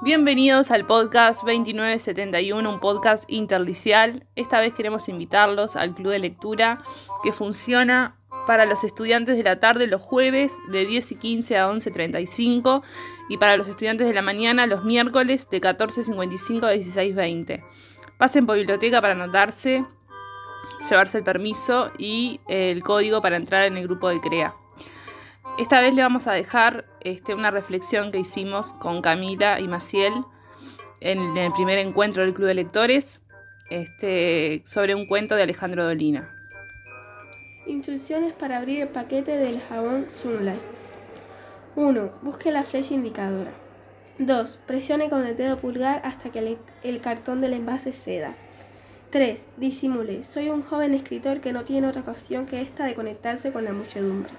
Bienvenidos al podcast 2971, un podcast interlicial. Esta vez queremos invitarlos al Club de Lectura que funciona para los estudiantes de la tarde los jueves de 10 y 15 a 11.35 y para los estudiantes de la mañana los miércoles de 14.55 a 16.20. Pasen por biblioteca para anotarse, llevarse el permiso y el código para entrar en el grupo de CREA. Esta vez le vamos a dejar este, una reflexión que hicimos con Camila y Maciel en, el primer encuentro del Club de Lectores este, sobre un cuento de Alejandro Dolina. Instrucciones para abrir el paquete del jabón Sunlight. 1. Busque la flecha indicadora. 2. Presione con el dedo pulgar hasta que el, el cartón del envase ceda. 3. Disimule. Soy un joven escritor que no tiene otra ocasión que esta de conectarse con la muchedumbre.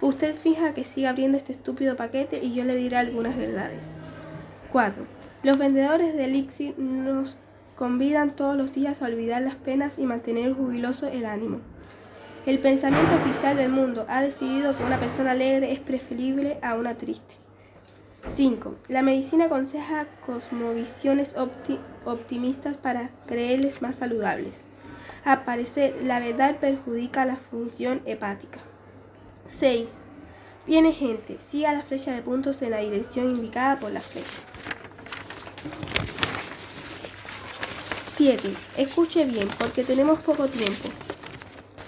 Usted fija que siga abriendo este estúpido paquete y yo le diré algunas verdades. 4. Los vendedores de elixir nos convidan todos los días a olvidar las penas y mantener jubiloso el ánimo. El pensamiento oficial del mundo ha decidido que una persona alegre es preferible a una triste. 5. La medicina aconseja cosmovisiones optimistas para creerles más saludables. A parecer, la verdad perjudica la función hepática. 6. Viene gente, siga la flecha de puntos en la dirección indicada por la flecha. 7. Escuche bien, porque tenemos poco tiempo.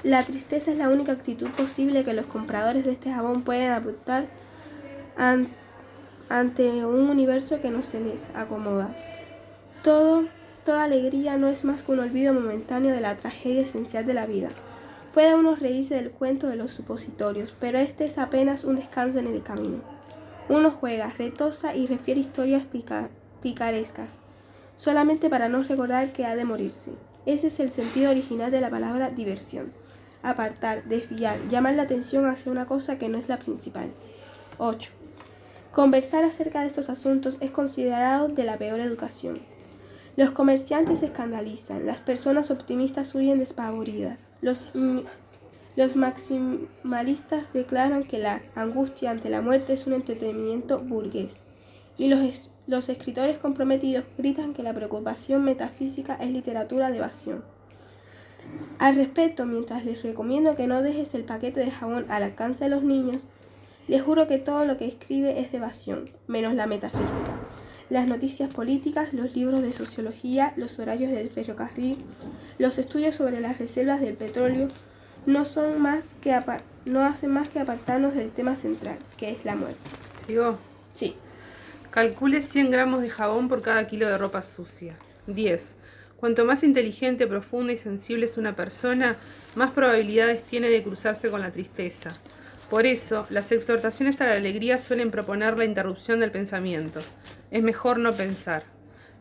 La tristeza es la única actitud posible que los compradores de este jabón pueden adoptar ante un universo que no se les acomoda. Todo, toda alegría no es más que un olvido momentáneo de la tragedia esencial de la vida. Puede uno reírse del cuento de los supositorios, pero este es apenas un descanso en el camino. Uno juega, retosa y refiere historias picarescas, solamente para no recordar que ha de morirse. Ese es el sentido original de la palabra diversión. Apartar, desviar, llamar la atención hacia una cosa que no es la principal. 8. Conversar acerca de estos asuntos es considerado de la peor educación. Los comerciantes se escandalizan, las personas optimistas huyen despavoridas. Los, los maximalistas declaran que la angustia ante la muerte es un entretenimiento burgués. Y los, los escritores comprometidos gritan que la preocupación metafísica es literatura de evasión. Al respecto, mientras les recomiendo que no dejes el paquete de jabón al alcance de los niños, les juro que todo lo que escribe es de evasión, menos la metafísica las noticias políticas, los libros de sociología, los horarios del ferrocarril, los estudios sobre las reservas del petróleo, no, son más que no hacen más que apartarnos del tema central, que es la muerte. ¿Sigo? Sí. Calcule 100 gramos de jabón por cada kilo de ropa sucia. 10. Cuanto más inteligente, profunda y sensible es una persona, más probabilidades tiene de cruzarse con la tristeza. Por eso, las exhortaciones a la alegría suelen proponer la interrupción del pensamiento. Es mejor no pensar.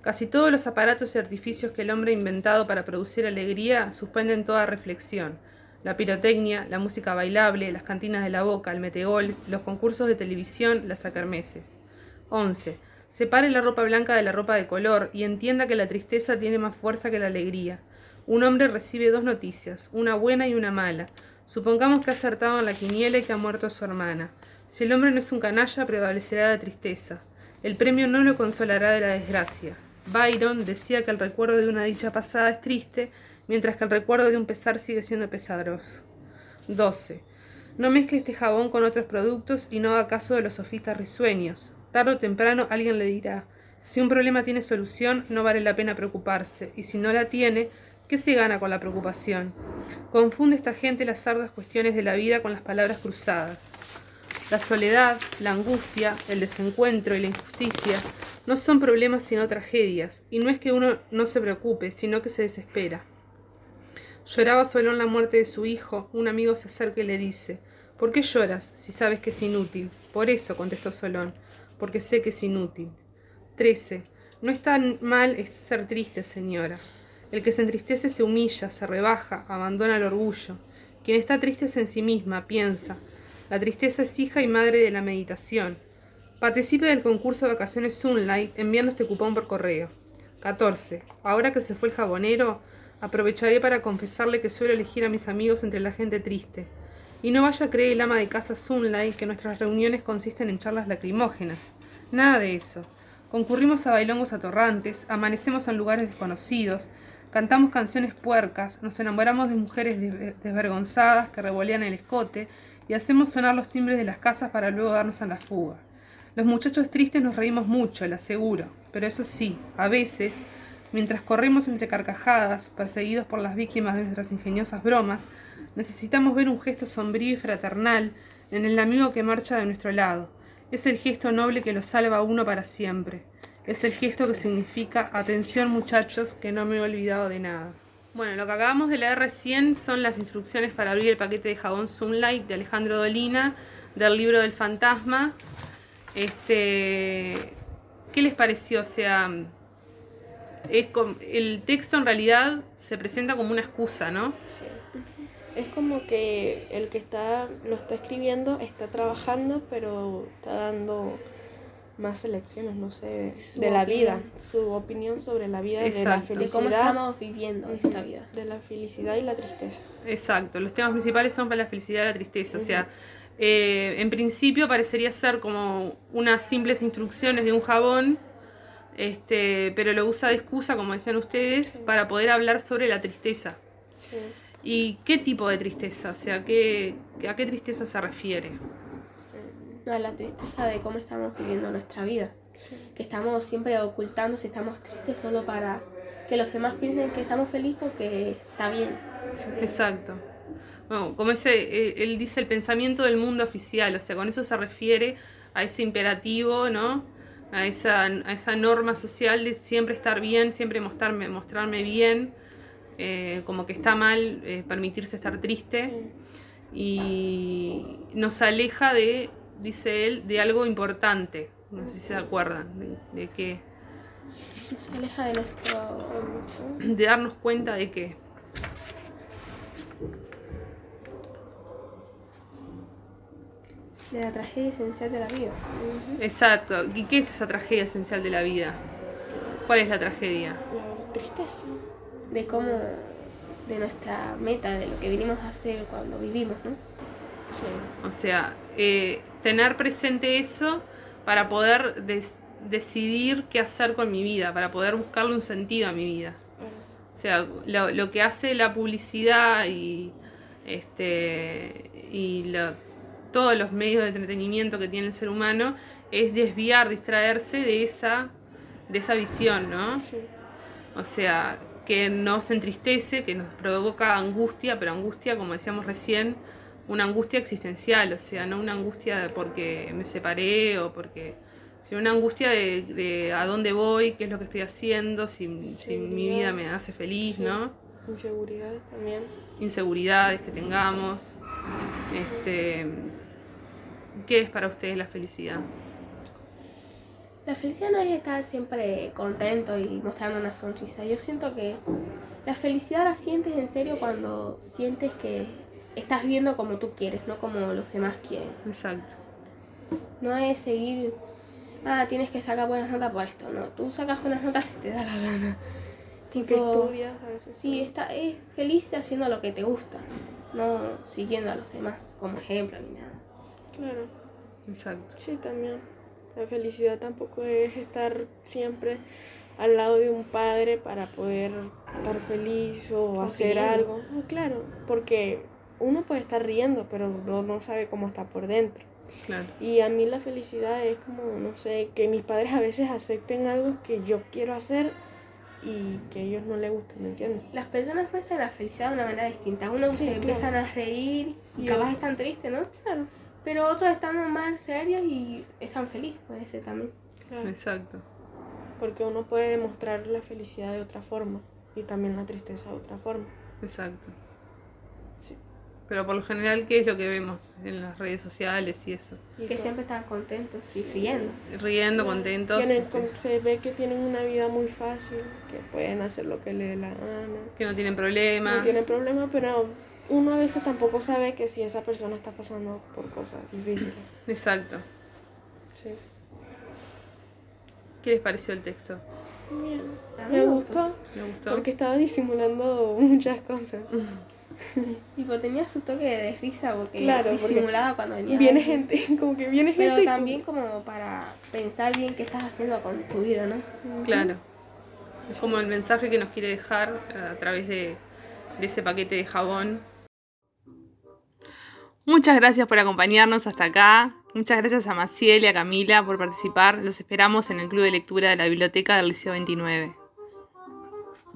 Casi todos los aparatos y artificios que el hombre ha inventado para producir alegría suspenden toda reflexión. La pirotecnia, la música bailable, las cantinas de la boca, el metegol, los concursos de televisión, las sacarmeses. 11. Separe la ropa blanca de la ropa de color y entienda que la tristeza tiene más fuerza que la alegría. Un hombre recibe dos noticias, una buena y una mala. Supongamos que ha acertado en la quiniela y que ha muerto su hermana. Si el hombre no es un canalla, prevalecerá la tristeza. El premio no lo consolará de la desgracia. Byron decía que el recuerdo de una dicha pasada es triste, mientras que el recuerdo de un pesar sigue siendo pesadroso. 12. No mezcle este jabón con otros productos y no haga caso de los sofistas risueños. Tarde o temprano alguien le dirá, si un problema tiene solución, no vale la pena preocuparse, y si no la tiene, ¿Qué se gana con la preocupación? Confunde esta gente las sardas cuestiones de la vida con las palabras cruzadas. La soledad, la angustia, el desencuentro y la injusticia no son problemas sino tragedias, y no es que uno no se preocupe, sino que se desespera. Lloraba Solón la muerte de su hijo, un amigo se acerca y le dice, ¿por qué lloras si sabes que es inútil? Por eso, contestó Solón, porque sé que es inútil. 13. No es tan mal ser triste, señora. El que se entristece se humilla, se rebaja, abandona el orgullo. Quien está triste es en sí misma, piensa. La tristeza es hija y madre de la meditación. Participe del concurso de vacaciones Sunlight enviando este cupón por correo. 14. Ahora que se fue el jabonero, aprovecharé para confesarle que suelo elegir a mis amigos entre la gente triste. Y no vaya a creer el ama de casa Sunlight que nuestras reuniones consisten en charlas lacrimógenas. Nada de eso. Concurrimos a bailongos atorrantes, amanecemos en lugares desconocidos, cantamos canciones puercas, nos enamoramos de mujeres desvergonzadas que revolean el escote y hacemos sonar los timbres de las casas para luego darnos a la fuga. Los muchachos tristes nos reímos mucho, lo aseguro, pero eso sí, a veces, mientras corremos entre carcajadas, perseguidos por las víctimas de nuestras ingeniosas bromas, necesitamos ver un gesto sombrío y fraternal en el amigo que marcha de nuestro lado. Es el gesto noble que lo salva a uno para siempre. Es el gesto que significa, atención muchachos, que no me he olvidado de nada. Bueno, lo que acabamos de leer recién son las instrucciones para abrir el paquete de jabón Sunlight de Alejandro Dolina, del libro del fantasma, este, ¿Qué les pareció? O sea, es el texto en realidad se presenta como una excusa, ¿no? Sí. Es como que el que está lo está escribiendo está trabajando, pero está dando más elecciones, no sé, de la vida, su opinión sobre la vida, de la felicidad. De cómo estamos viviendo esta vida. De la felicidad y la tristeza. Exacto, los temas principales son para la felicidad y la tristeza, o sea, eh, en principio parecería ser como unas simples instrucciones de un jabón, este, pero lo usa de excusa, como decían ustedes, para poder hablar sobre la tristeza. ¿Y qué tipo de tristeza? O sea, ¿qué, ¿a qué tristeza se refiere? A la tristeza de cómo estamos viviendo nuestra vida. Que estamos siempre ocultando si estamos tristes solo para que los demás piensen que estamos felices porque está bien. Exacto bueno, como ese, eh, él dice el pensamiento del mundo oficial, o sea, con eso se refiere a ese imperativo, ¿no? A esa, a esa norma social de siempre estar bien, siempre mostrarme, mostrarme bien, eh, como que está mal eh, permitirse estar triste. Y nos aleja de, dice él, de algo importante. No sé si se acuerdan de, de qué. Se aleja de nuestro... De darnos cuenta de que de la tragedia esencial de la vida. Exacto. ¿Y qué es esa tragedia esencial de la vida? ¿Cuál es la tragedia? La tristeza. De cómo, de nuestra meta, de lo que vinimos a hacer cuando vivimos, ¿no? Sí. O sea, eh, tener presente eso para poder decidir qué hacer con mi vida, para poder buscarle un sentido a mi vida. O sea, lo, lo que hace la publicidad y este y lo, todos los medios de entretenimiento que tiene el ser humano es desviar, distraerse de esa, de esa visión, ¿no? O sea, que nos entristece, que nos provoca angustia, pero angustia, como decíamos recién, una angustia existencial, o sea, no una angustia porque me separé o porque, sino una angustia de, a dónde voy, qué es lo que estoy haciendo, si, mi vida me hace feliz, ¿no? Inseguridades también. Inseguridades que tengamos. Este, ¿Qué es para ustedes la felicidad? La felicidad no es estar siempre contento y mostrando una sonrisa. Yo siento que la felicidad la sientes en serio cuando sientes que estás viendo como tú quieres, no como los demás quieren. Exacto. No es seguir, ah, tienes que sacar buenas notas por esto. No, tú sacas buenas notas si te da la gana. Tipo, estudias a veces. Sí, está, es feliz haciendo lo que te gusta, no siguiendo a los demás como ejemplo ni nada. Claro. Exacto. Sí, también. La felicidad tampoco es estar siempre al lado de un padre para poder estar feliz o hacer algo. claro, porque uno puede estar riendo, pero no, no sabe cómo está por dentro. Claro. Y a mí la felicidad es como, no sé, que mis padres a veces acepten algo que yo quiero hacer y que a ellos no les gusta, ¿me entiendes? Las personas muestran la felicidad de una manera distinta. Uno se empiezan a reír y capaz están tristes, ¿no? Claro. Pero otros están más serios y están felices, puede ser también. Exacto. Porque uno puede demostrar la felicidad de otra forma y también la tristeza de otra forma. Exacto. Sí. Pero por lo general, ¿qué es lo que vemos en las redes sociales y eso? que siempre están contentos y riendo. Riendo, contentos. Este. Se ve que tienen una vida muy fácil, que pueden hacer lo que les dé la gana. Que no tienen problemas. No tienen problemas, pero uno a veces tampoco sabe que si esa persona está pasando por cosas difíciles. Exacto. Sí. ¿Qué les pareció el texto? Bien. Me gustó. Me gustó. Porque estaba disimulando muchas cosas. Tipo, tenía su toque de risa porque Claro, porque disimulada cuando venía. Viene gente. gente, como que viene gente. Pero y tú- también como para pensar bien qué estás haciendo con tu vida, ¿no? Claro. Es como el mensaje que nos quiere dejar a través de, de ese paquete de jabón. Muchas gracias por acompañarnos hasta acá. Muchas gracias a Maciel y a Camila por participar. Los esperamos en el Club de Lectura de la Biblioteca del Liceo 29.